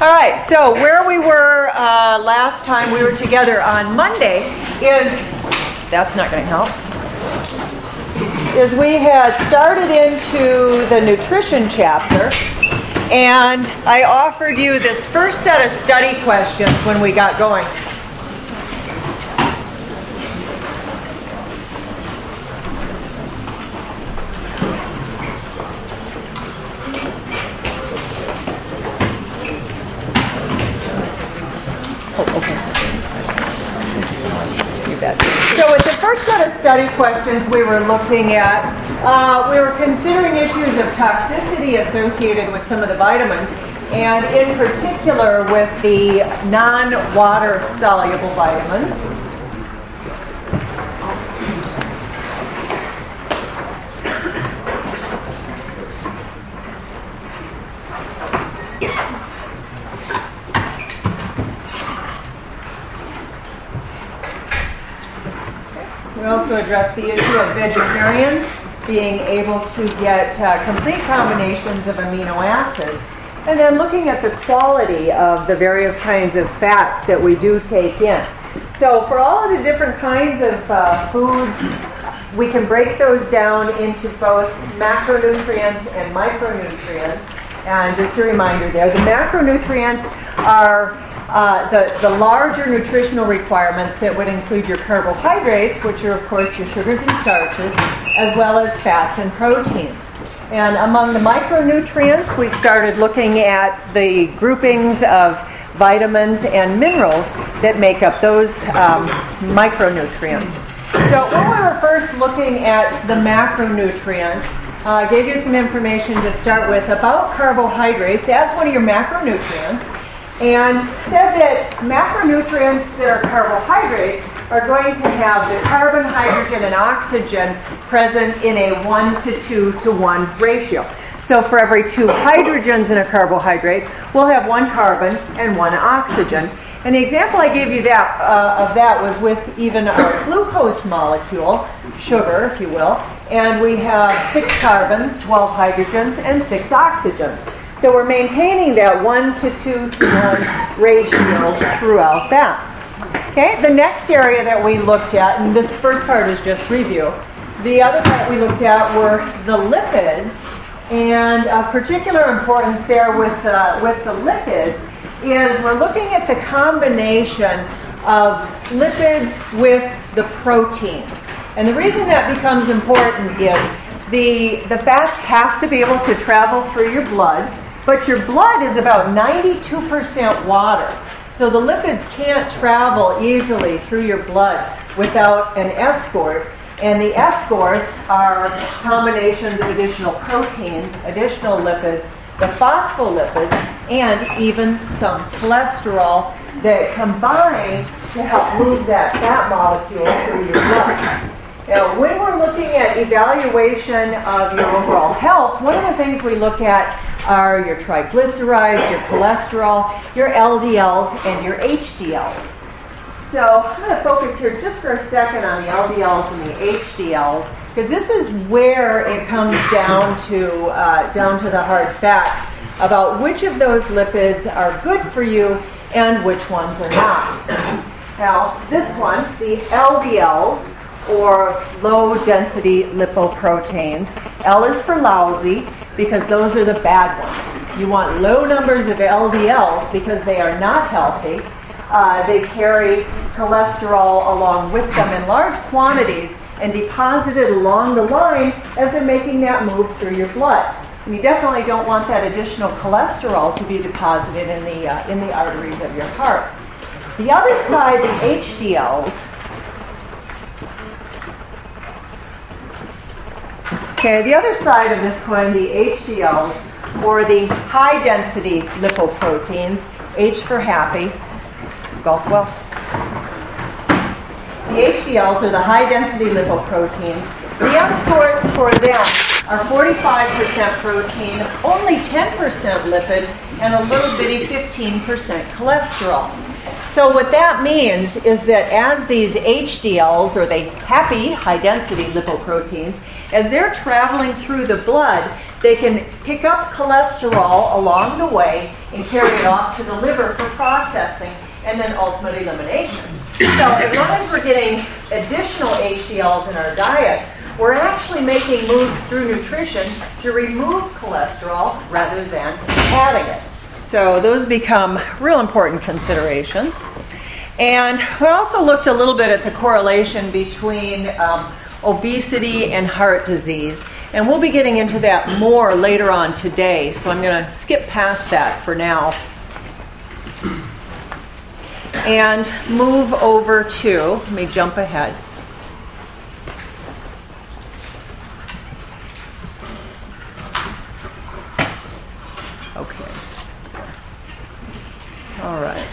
All right, so where we were uh, last time we were together on Monday is that's not going to help. Is we had started into the nutrition chapter, and I offered you this first set of study questions when we got going. So with the first set of study questions we were looking at, uh, we were considering issues of toxicity associated with some of the vitamins, and in particular with the non-water soluble vitamins. We also addressed the issue of vegetarians being able to get uh, complete combinations of amino acids. And then looking at the quality of the various kinds of fats that we do take in. So, for all of the different kinds of uh, foods, we can break those down into both macronutrients and micronutrients. And just a reminder there the macronutrients are uh, the, the larger nutritional requirements that would include your carbohydrates, which are, of course, your sugars and starches, as well as fats and proteins. And among the micronutrients, we started looking at the groupings of vitamins and minerals that make up those um, micronutrients. So, when we were first looking at the macronutrients, I uh, gave you some information to start with about carbohydrates as one of your macronutrients and said that macronutrients that are carbohydrates are going to have the carbon, hydrogen, and oxygen present in a 1 to 2 to 1 ratio. So for every two hydrogens in a carbohydrate, we'll have one carbon and one oxygen. And the example I gave you that, uh, of that was with even a glucose molecule, sugar, if you will, and we have six carbons, 12 hydrogens, and six oxygens. So we're maintaining that 1 to 2 to 1 ratio throughout that. Okay, the next area that we looked at, and this first part is just review, the other part we looked at were the lipids, and of particular importance there with, uh, with the lipids is we're looking at the combination of lipids with the proteins. And the reason that becomes important is the, the fats have to be able to travel through your blood but your blood is about 92% water. So the lipids can't travel easily through your blood without an escort. And the escorts are combinations of additional proteins, additional lipids, the phospholipids, and even some cholesterol that combine to help move that fat molecule through your blood. Now, when we're looking at evaluation of your overall health, one of the things we look at are your triglycerides, your cholesterol, your LDLs, and your HDLs. So I'm going to focus here just for a second on the LDLs and the HDLs because this is where it comes down to uh, down to the hard facts about which of those lipids are good for you and which ones are not. Now, this one, the LDLs, or low density lipoproteins. L is for lousy because those are the bad ones. You want low numbers of LDLs because they are not healthy. Uh, they carry cholesterol along with them in large quantities and deposited along the line as they're making that move through your blood. And you definitely don't want that additional cholesterol to be deposited in the, uh, in the arteries of your heart. The other side, the HDLs, Okay, the other side of this coin, the HDLs, or the high density lipoproteins, H for happy, golf well. The HDLs are the high density lipoproteins. The escorts for them are 45% protein, only 10% lipid, and a little bitty 15% cholesterol. So, what that means is that as these HDLs, or the happy high density lipoproteins, as they're traveling through the blood, they can pick up cholesterol along the way and carry it off to the liver for processing and then ultimate elimination. So as long as we're getting additional HDLs in our diet, we're actually making moves through nutrition to remove cholesterol rather than adding it. So those become real important considerations. And we also looked a little bit at the correlation between um, obesity and heart disease. And we'll be getting into that more later on today, so I'm going to skip past that for now. And move over to, let me jump ahead. Okay. All right.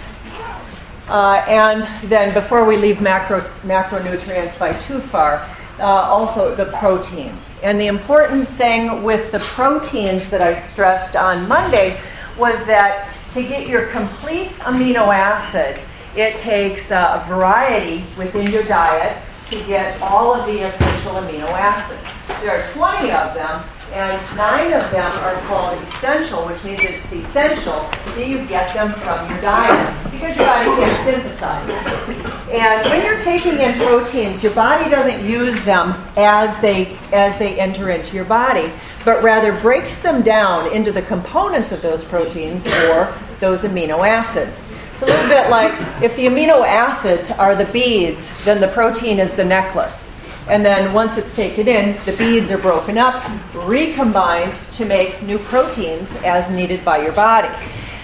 Uh, and then before we leave macro, macronutrients by too far, uh, also the proteins. And the important thing with the proteins that I stressed on Monday was that to get your complete amino acid, it takes uh, a variety within your diet to get all of the essential amino acids. There are 20 of them, and nine of them are called essential, which means it's essential that you get them from your diet because your body can't synthesize them. And when you're taking in proteins, your body doesn't use them as they as they enter into your body, but rather breaks them down into the components of those proteins or those amino acids. It's a little bit like if the amino acids are the beads, then the protein is the necklace. And then once it's taken in, the beads are broken up, recombined to make new proteins as needed by your body.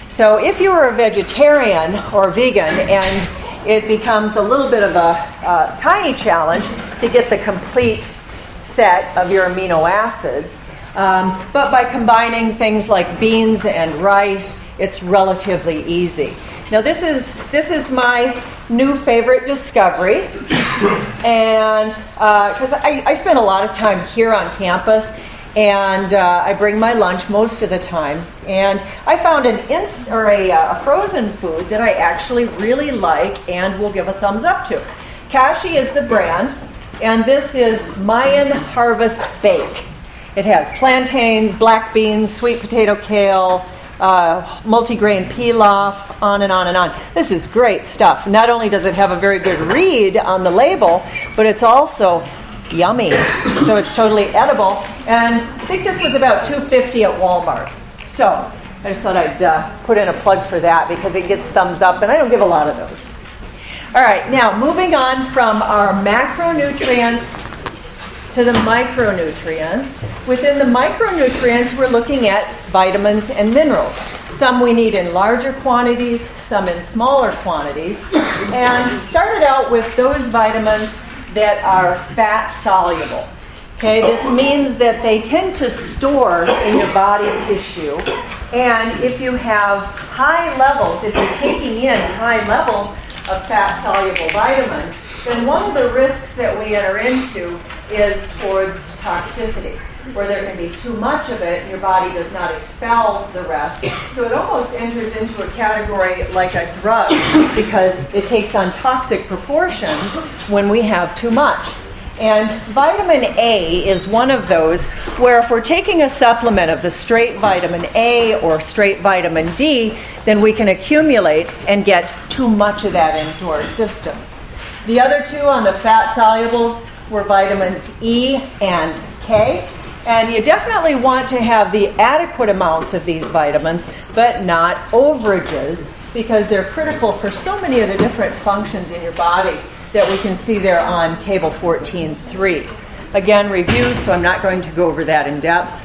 So if you are a vegetarian or a vegan and it becomes a little bit of a, a tiny challenge to get the complete set of your amino acids, um, but by combining things like beans and rice, it's relatively easy. Now this is this is my new favorite discovery, and because uh, I, I spend a lot of time here on campus, and uh, I bring my lunch most of the time. And I found an inst or a, uh, a, frozen food that I actually really like and will give a thumbs up to. Kashi is the brand, and this is Mayan Harvest Bake. It has plantains, black beans, sweet potato kale, uh, multigrain pilaf, on and on and on. This is great stuff. Not only does it have a very good read on the label, but it's also yummy. So it's totally edible. And I think this was about 250 at Walmart. So I just thought I'd uh, put in a plug for that because it gets thumbs up, and I don't give a lot of those. All right, now moving on from our macronutrients to the micronutrients. Within the micronutrients, we're looking at vitamins and minerals. Some we need in larger quantities, some in smaller quantities. And started out with those vitamins that are fat soluble. Okay, this means that they tend to store in your body tissue. And if you have high levels, if you're taking in high levels of fat soluble vitamins, then one of the risks that we enter into is towards toxicity, where there can be too much of it your body does not expel the rest. So it almost enters into a category like a drug because it takes on toxic proportions when we have too much. And vitamin A is one of those where if we're taking a supplement of the straight vitamin A or straight vitamin D, then we can accumulate and get too much of that into our system. The other two on the fat solubles were vitamins E and K. And you definitely want to have the adequate amounts of these vitamins, but not overages, because they're critical for so many of the different functions in your body that we can see there on table 14.3. Again, review, so I'm not going to go over that in depth.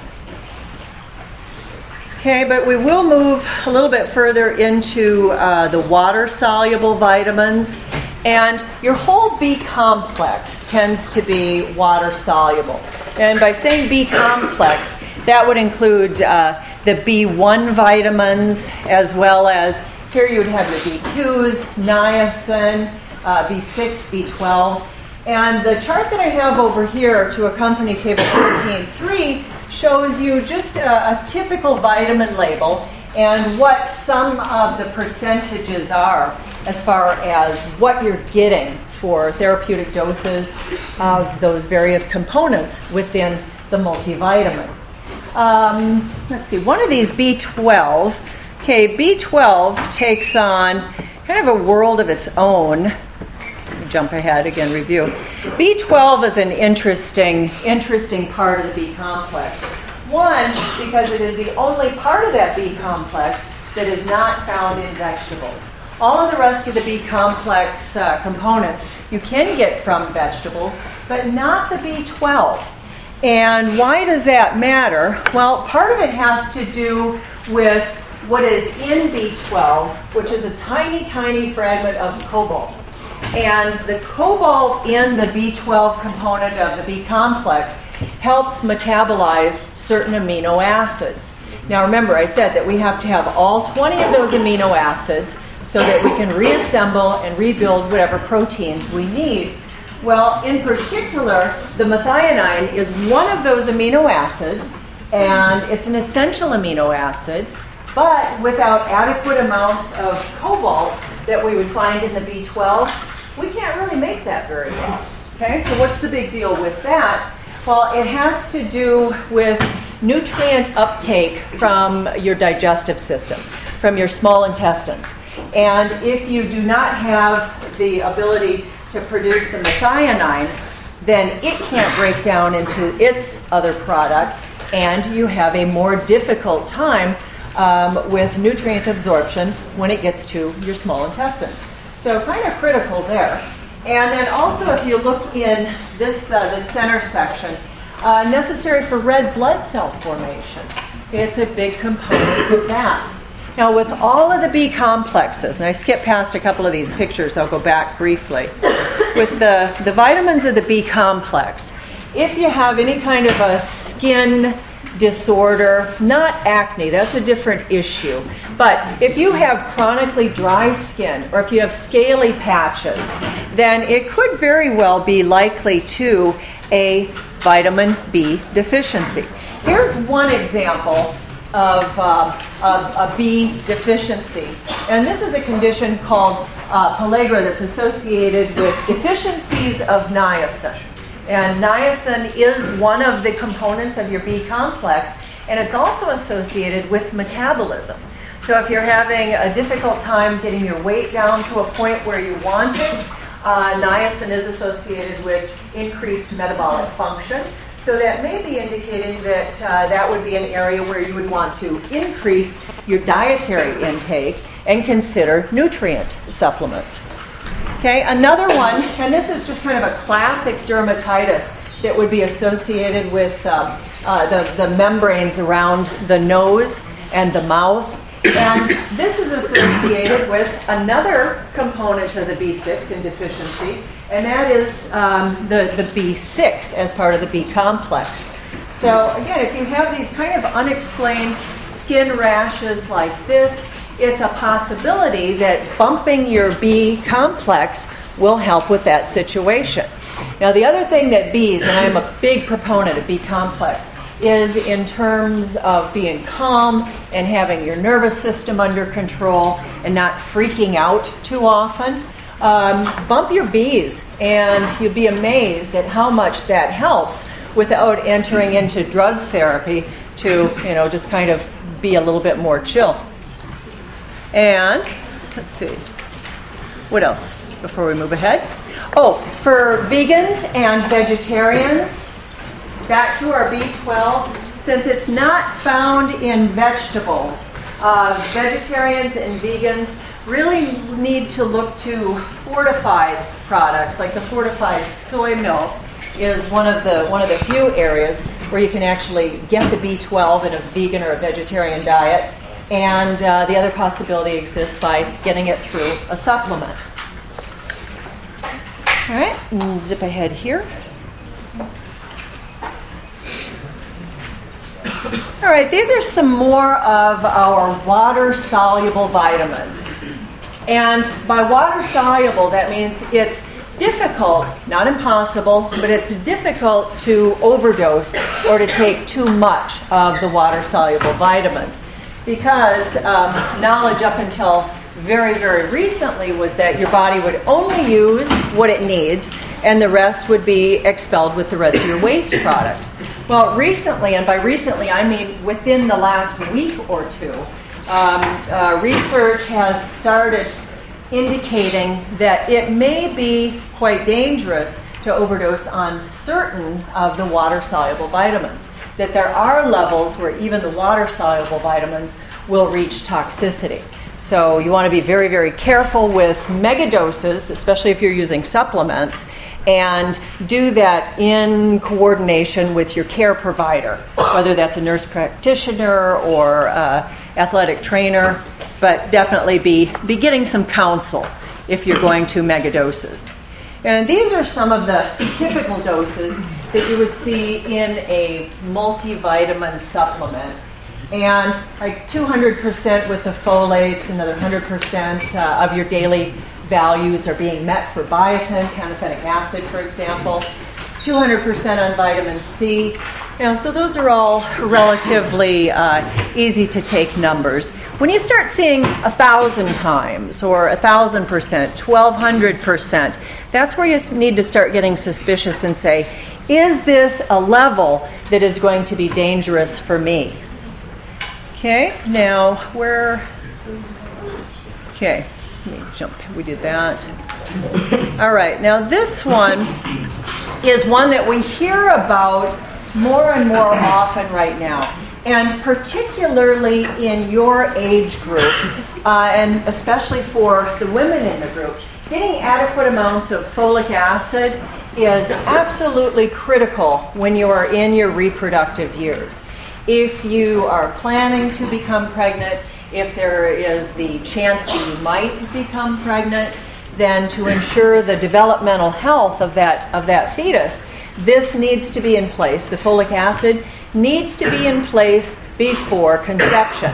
Okay, but we will move a little bit further into uh, the water soluble vitamins and your whole B complex tends to be water soluble. And by saying B complex, that would include uh, the B1 vitamins as well as here you would have your B2s, niacin, uh, B6, B12. And the chart that I have over here to accompany table 14.3 shows you just a, a typical vitamin label and what some of the percentages are as far as what you're getting for therapeutic doses of those various components within the multivitamin. Um, let's see, one of these B12 Okay, B12 takes on kind of a world of its own. Jump ahead again, review. B12 is an interesting, interesting part of the B complex. One, because it is the only part of that B complex that is not found in vegetables. All of the rest of the B complex uh, components you can get from vegetables, but not the B12. And why does that matter? Well, part of it has to do with what is in B12, which is a tiny, tiny fragment of cobalt. And the cobalt in the B12 component of the B complex helps metabolize certain amino acids. Now, remember, I said that we have to have all 20 of those amino acids so that we can reassemble and rebuild whatever proteins we need. Well, in particular, the methionine is one of those amino acids, and it's an essential amino acid, but without adequate amounts of cobalt that we would find in the B12, we can't really make that very well. Okay, so what's the big deal with that? Well, it has to do with nutrient uptake from your digestive system, from your small intestines. And if you do not have the ability to produce the methionine, then it can't break down into its other products, and you have a more difficult time um, with nutrient absorption when it gets to your small intestines. So, kind of critical there. And then also, if you look in this uh, the center section, uh, necessary for red blood cell formation. It's a big component of that. Now, with all of the B complexes, and I skipped past a couple of these pictures, I'll go back briefly. With the, the vitamins of the B complex, if you have any kind of a skin disorder, not acne, that's a different issue. But if you have chronically dry skin or if you have scaly patches, then it could very well be likely to a vitamin B deficiency. Here's one example of, uh, of a B deficiency. And this is a condition called uh, pellagra that's associated with deficiencies of niacin. And niacin is one of the components of your B complex, and it's also associated with metabolism. So if you're having a difficult time getting your weight down to a point where you want it, uh, niacin is associated with increased metabolic function. So that may be indicating that uh, that would be an area where you would want to increase your dietary intake and consider nutrient supplements. Okay, another one, and this is just kind of a classic dermatitis that would be associated with uh, uh, the, the membranes around the nose and the mouth. And this is associated with another component of the B6 in deficiency, and that is um, the, the B6 as part of the B complex. So, again, if you have these kind of unexplained skin rashes like this, it's a possibility that bumping your B complex will help with that situation. Now, the other thing that B's, and I'm a big proponent of B complex, is in terms of being calm and having your nervous system under control and not freaking out too often. Um, bump your bees, and you'll be amazed at how much that helps without entering into drug therapy to, you know, just kind of be a little bit more chill. And let's see, what else before we move ahead? Oh, for vegans and vegetarians, back to our B12, since it's not found in vegetables, uh, vegetarians and vegans really need to look to fortified products like the fortified soy milk is one of the one of the few areas where you can actually get the B12 in a vegan or a vegetarian diet, and uh, the other possibility exists by getting it through a supplement. All right, zip ahead here. All right, these are some more of our water soluble vitamins. And by water soluble, that means it's difficult, not impossible, but it's difficult to overdose or to take too much of the water soluble vitamins. Because um, knowledge up until very, very recently was that your body would only use what it needs and the rest would be expelled with the rest of your waste products. Well, recently, and by recently I mean within the last week or two, um, uh, research has started indicating that it may be quite dangerous to overdose on certain of the water soluble vitamins. That there are levels where even the water soluble vitamins will reach toxicity. So you want to be very, very careful with megadoses, especially if you're using supplements, and do that in coordination with your care provider, whether that's a nurse practitioner or uh, athletic trainer, but definitely be, be getting some counsel if you're going to megadoses. And these are some of the typical doses that you would see in a multivitamin supplement. And like 200% with the folates, another 100% uh, of your daily values are being met for biotin, pantothenic acid, for example, 200% on vitamin C. Know, so those are all relatively uh, easy to take numbers. When you start seeing a thousand times or a thousand percent, twelve hundred percent, that's where you need to start getting suspicious and say, is this a level that is going to be dangerous for me? Okay, now where? Okay, let me jump. We did that. All right, now this one is one that we hear about more and more often right now, and particularly in your age group, uh, and especially for the women in the group. Getting adequate amounts of folic acid is absolutely critical when you are in your reproductive years. If you are planning to become pregnant, if there is the chance that you might become pregnant, then to ensure the developmental health of that, of that fetus, this needs to be in place. The folic acid needs to be in place before conception.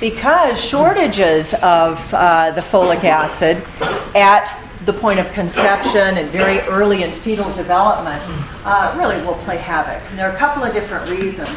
Because shortages of uh, the folic acid at the point of conception and very early in fetal development uh, really will play havoc. And there are a couple of different reasons.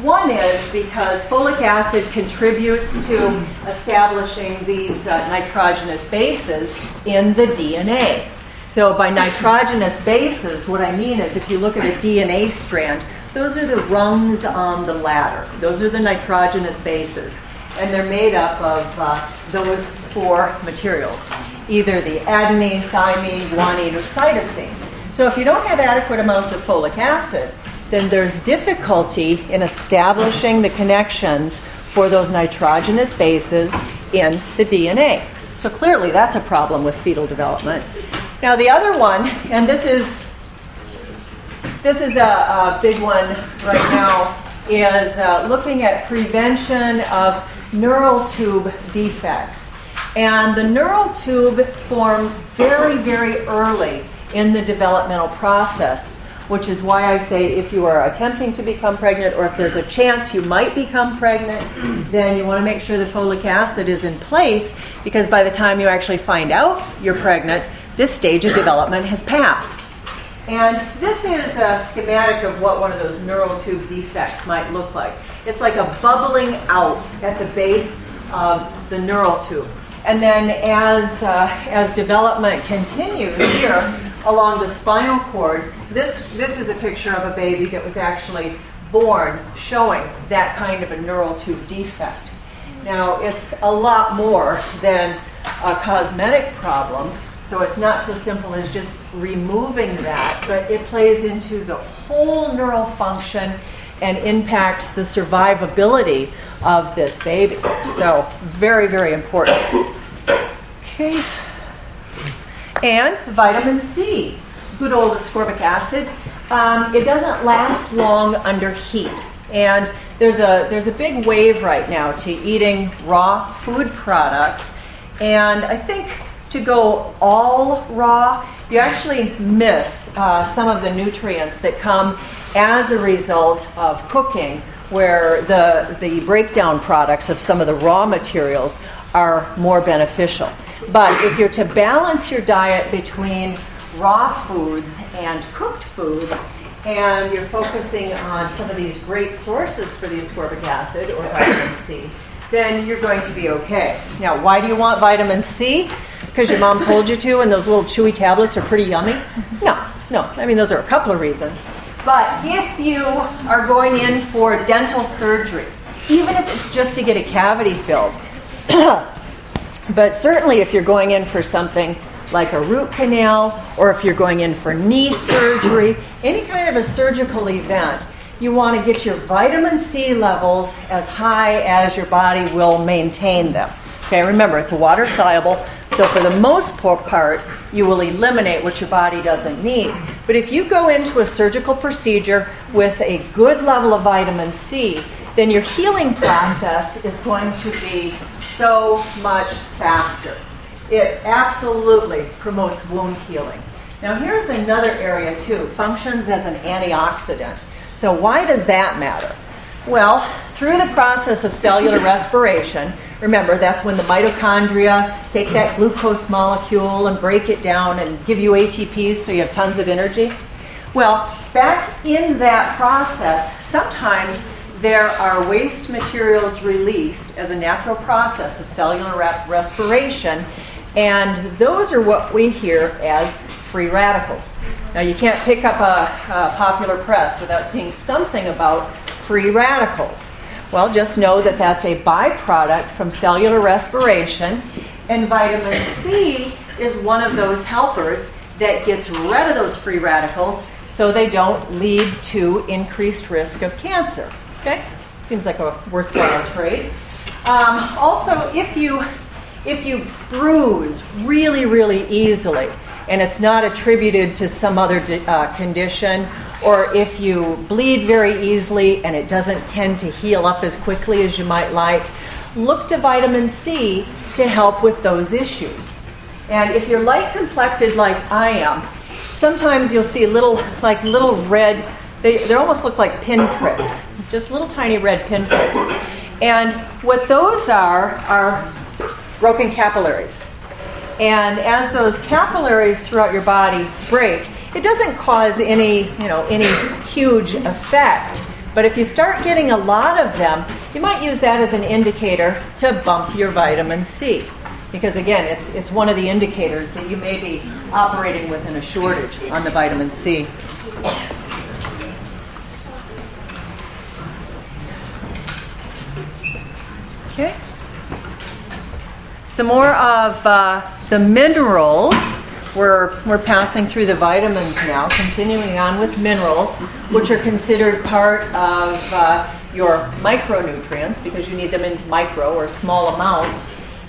One is because folic acid contributes to establishing these uh, nitrogenous bases in the DNA. So, by nitrogenous bases, what I mean is if you look at a DNA strand, those are the rungs on the ladder. Those are the nitrogenous bases. And they're made up of uh, those four materials either the adenine, thymine, guanine, or cytosine. So, if you don't have adequate amounts of folic acid, then there's difficulty in establishing the connections for those nitrogenous bases in the DNA. So clearly, that's a problem with fetal development. Now, the other one, and this is this is a, a big one right now, is uh, looking at prevention of neural tube defects. And the neural tube forms very, very early in the developmental process, which is why I say if you are attempting to become pregnant or if there's a chance you might become pregnant, then you want to make sure the folic acid is in place because by the time you actually find out you're pregnant, this stage of development has passed. And this is a schematic of what one of those neural tube defects might look like. It's like a bubbling out at the base of the neural tube. And then as, uh, as development continues here along the spinal cord, this, this is a picture of a baby that was actually born showing that kind of a neural tube defect. Now, it's a lot more than a cosmetic problem, so it's not so simple as just removing that, but it plays into the whole neural function and impacts the survivability of this baby. So, very, very important. Okay. And vitamin C, good old ascorbic acid. Um, it doesn't last long under heat. And there's a, there's a big wave right now to eating raw food products. And I think to go all raw, you actually miss uh, some of the nutrients that come as a result of cooking, where the, the breakdown products of some of the raw materials are more beneficial. But if you're to balance your diet between raw foods and cooked foods, and you're focusing on some of these great sources for the ascorbic acid or vitamin C, then you're going to be okay. Now, why do you want vitamin C? Because your mom told you to, and those little chewy tablets are pretty yummy? No, no. I mean, those are a couple of reasons. But if you are going in for dental surgery, even if it's just to get a cavity filled. but certainly, if you're going in for something like a root canal, or if you're going in for knee surgery, any kind of a surgical event, you want to get your vitamin C levels as high as your body will maintain them. Okay, remember, it's water soluble, so for the most part, you will eliminate what your body doesn't need. But if you go into a surgical procedure with a good level of vitamin C, then your healing process is going to be so much faster. It absolutely promotes wound healing. Now, here's another area too functions as an antioxidant. So, why does that matter? Well, through the process of cellular respiration, remember that's when the mitochondria take that glucose molecule and break it down and give you ATP so you have tons of energy. Well, back in that process, sometimes there are waste materials released as a natural process of cellular respiration and those are what we hear as free radicals. Now, you can't pick up a, a, popular press without seeing something about free radicals. Well, just know that that's a byproduct from cellular respiration, and vitamin C is one of those helpers that gets rid of those free radicals so they don't lead to increased risk of cancer. Okay? Seems like a worthwhile trade. Um, also, if you if you bruise really, really easily and it's not attributed to some other uh, condition, or if you bleed very easily and it doesn't tend to heal up as quickly as you might like, look to vitamin C to help with those issues. And if you're light complected like I am, sometimes you'll see little, like little red, they, they almost look like pinpricks, just little tiny red pinpricks. And what those are, are broken capillaries. And as those capillaries throughout your body break, it doesn't cause any, you know, any huge effect. But if you start getting a lot of them, you might use that as an indicator to bump your vitamin C. Because again, it's, it's one of the indicators that you may be operating within a shortage on the vitamin C. Some more of uh, the minerals. We're, we're passing through the vitamins now, continuing on with minerals, which are considered part of uh, your micronutrients because you need them in micro or small amounts.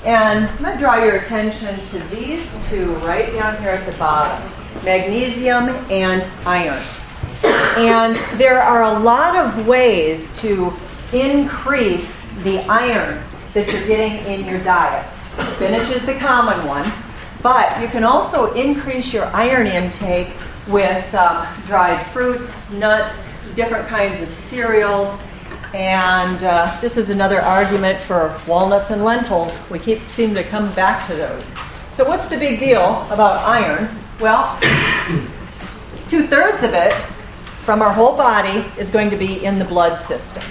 And I'm going to draw your attention to these two right down here at the bottom magnesium and iron. And there are a lot of ways to increase the iron that you're getting in your diet. Spinach is the common one, but you can also increase your iron intake with um, dried fruits, nuts, different kinds of cereals. And uh, this is another argument for walnuts and lentils. We keep seem to come back to those. So what's the big deal about iron? Well, two thirds of it from our whole body is going to be in the blood system.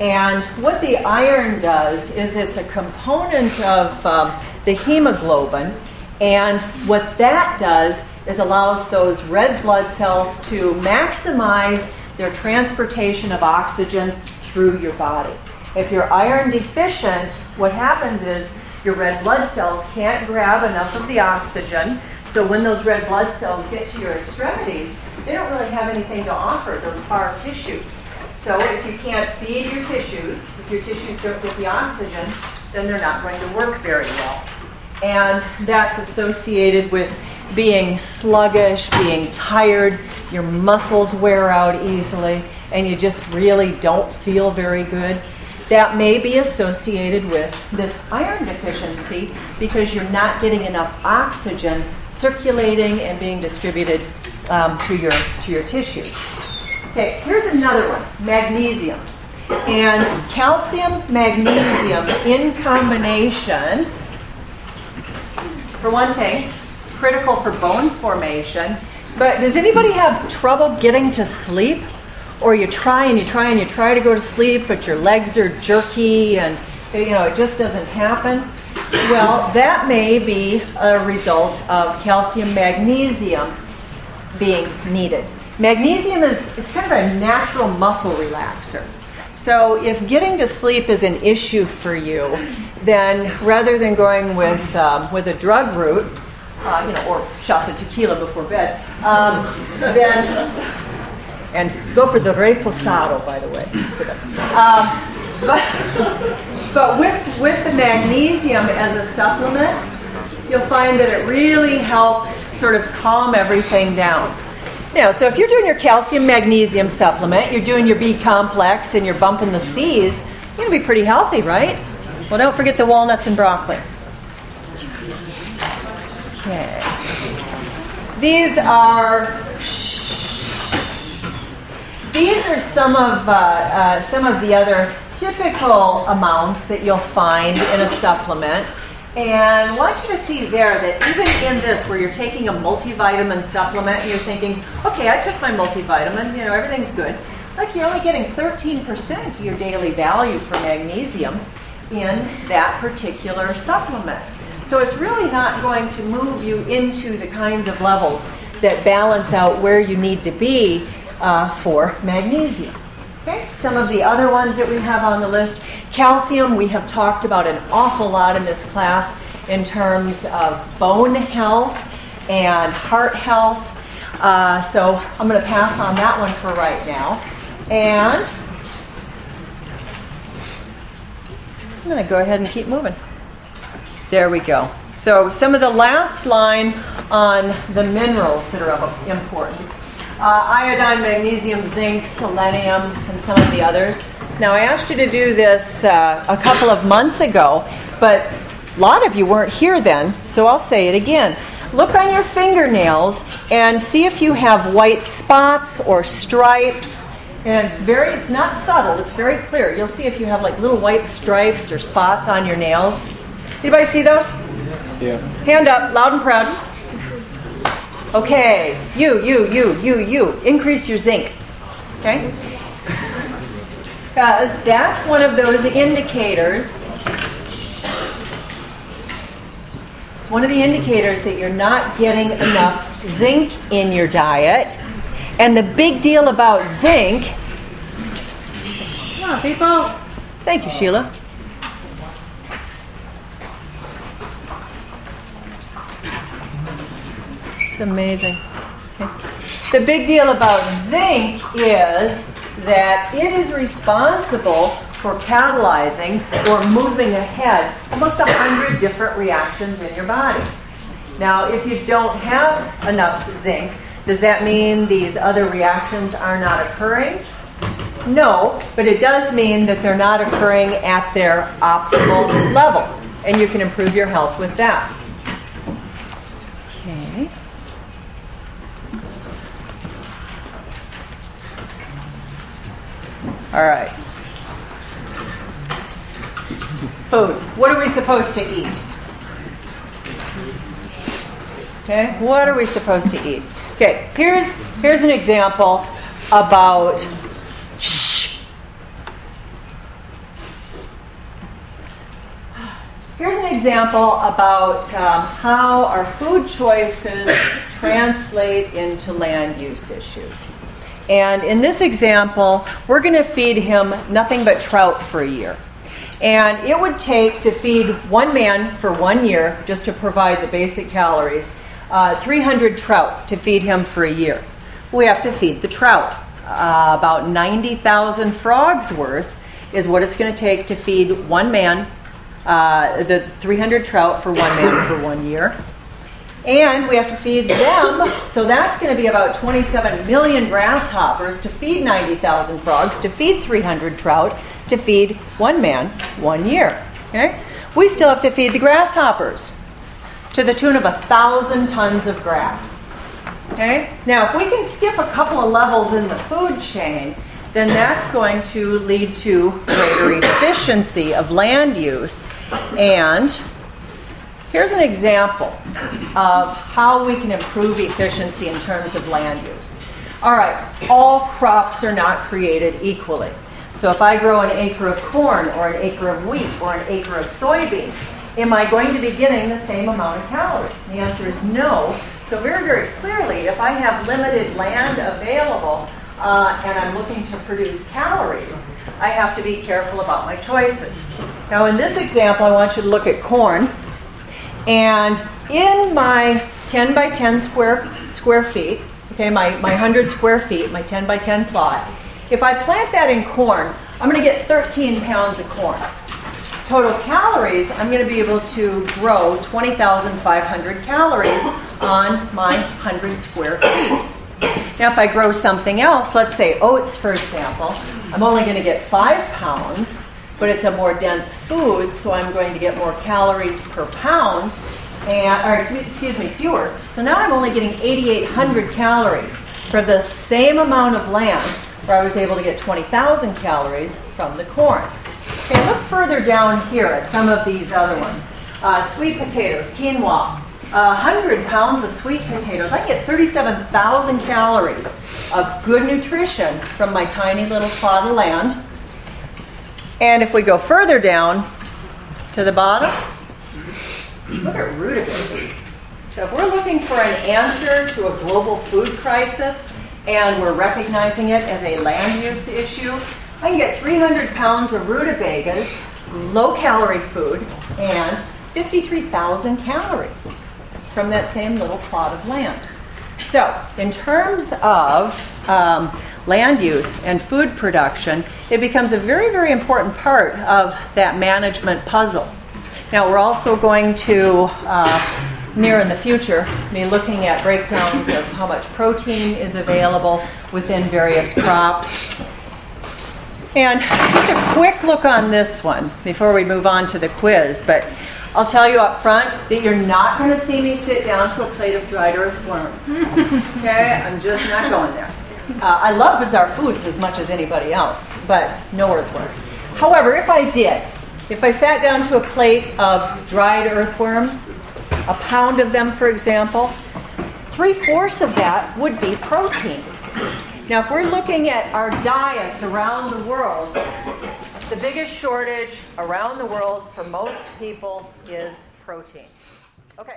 And what the iron does is it's a component of um, the hemoglobin, and what that does is allows those red blood cells to maximize their transportation of oxygen through your body. If you're iron deficient, what happens is your red blood cells can't grab enough of the oxygen. So when those red blood cells get to your extremities, they don't really have anything to offer those far tissues. So if you can't feed your tissues, if your tissues don't get the oxygen, then they're not going to work very well. And that's associated with being sluggish, being tired, your muscles wear out easily, and you just really don't feel very good. That may be associated with this iron deficiency because you're not getting enough oxygen circulating and being distributed um, to, your, to your tissues. Okay, here's another one magnesium. And calcium, magnesium in combination, for one thing, critical for bone formation. But does anybody have trouble getting to sleep? Or you try and you try and you try to go to sleep, but your legs are jerky and you know it just doesn't happen? Well, that may be a result of calcium magnesium being needed. Magnesium is it's kind of a natural muscle relaxer. So if getting to sleep is an issue for you, then rather than going with, um, with a drug route, uh, you know, or shots of tequila before bed, um, then, and go for the reposado, by the way. Um, but, but with, with the magnesium as a supplement, you'll find that it really helps sort of calm everything down. Now, so if you're doing your calcium magnesium supplement, you're doing your B complex, and you're bumping the C's, you're going to be pretty healthy, right? Well, don't forget the walnuts and broccoli. Okay. These are these are some of uh, uh, some of the other typical amounts that you'll find in a supplement. And I want you to see there that even in this, where you're taking a multivitamin supplement and you're thinking, okay, I took my multivitamin, you know, everything's good. Like you're only getting 13% of your daily value for magnesium in that particular supplement. So it's really not going to move you into the kinds of levels that balance out where you need to be uh, for magnesium. Okay, some of the other ones that we have on the list calcium, we have talked about an awful lot in this class in terms of bone health and heart health. Uh, so I'm going to pass on that one for right now. And I'm going to go ahead and keep moving. There we go. So some of the last line on the minerals that are of importance uh, iodine, magnesium, zinc, selenium, and some of the others. Now, I asked you to do this uh, a couple of months ago, but a lot of you weren't here then, so I'll say it again. Look on your fingernails and see if you have white spots or stripes. And it's very, it's not subtle, it's very clear. You'll see if you have like little white stripes or spots on your nails. Anybody see those? Yeah. Hand up, loud and proud. Okay, you, you, you, you, you. Increase your zinc. Okay? Because that's one of those indicators. It's one of the indicators that you're not getting enough zinc in your diet. And the big deal about zinc. Come on, people. Thank you, Sheila. Amazing. Okay. The big deal about zinc is that it is responsible for catalyzing or moving ahead almost 100 different reactions in your body. Now, if you don't have enough zinc, does that mean these other reactions are not occurring? No, but it does mean that they're not occurring at their optimal level, and you can improve your health with that. All right. Food. What are we supposed to eat? Okay, what are we supposed to eat? Okay, here's here's an example about shh. Here's an example about um, how our food choices translate into land use issues. And in this example, we're going to feed him nothing but trout for a year. And it would take to feed one man for one year, just to provide the basic calories, uh, 300 trout to feed him for a year. We have to feed the trout. Uh, about 90,000 frogs worth is what it's going to take to feed one man, uh, the 300 trout for one man for one year. And we have to feed them, so that's going to be about 27 million grasshoppers to feed 90,000 frogs, to feed 300 trout, to feed one man one year. Okay? We still have to feed the grasshoppers to the tune of a thousand tons of grass. Okay? Now, if we can skip a couple of levels in the food chain, then that's going to lead to greater efficiency of land use and Here's an example of how we can improve efficiency in terms of land use. All right, all crops are not created equally. So if I grow an acre of corn or an acre of wheat or an acre of soybean, am I going to be getting the same amount of calories? The answer is no. So very, very clearly, if I have limited land available uh, and I'm looking to produce calories, I have to be careful about my choices. Now, in this example, I want you to look at corn. And in my 10 by 10 square, square feet, okay, my, my 100 square feet, my 10 by 10 plot, if I plant that in corn, I'm going to get 13 pounds of corn. Total calories, I'm going to be able to grow 20,500 calories on my 100 square feet. Now, if I grow something else, let's say oats, for example, I'm only going to get five pounds, but it's a more dense food, so I'm going to get more calories per pound, and or excuse me, fewer. So now I'm only getting 8,800 calories for the same amount of land, where I was able to get 20,000 calories from the corn. Okay, look further down here at some of these other ones. Uh, sweet potatoes, quinoa, 100 pounds of sweet potatoes. I get 37,000 calories of good nutrition from my tiny little plot of land. And if we go further down to the bottom, look at rutabagas. So if we're looking for an answer to a global food crisis and we're recognizing it as a land use issue, I can get 300 pounds of rutabagas, low calorie food, and 53,000 calories from that same little plot of land. So, in terms of um, land use and food production, it becomes a very, very important part of that management puzzle. Now, we're also going to, uh, near in the future, be looking at breakdowns of how much protein is available within various crops and just a quick look on this one before we move on to the quiz. But I'll tell you up front that you're not going to see me sit down to a plate of dried earthworms. Okay? I'm just not going there. Uh, I love bizarre foods as much as anybody else, but no earthworms. However, if I did, if I sat down to a plate of dried earthworms, a pound of them, for example, three fourths of that would be protein. Now, if we're looking at our diets around the world, the biggest shortage around the world for most people is protein. Okay.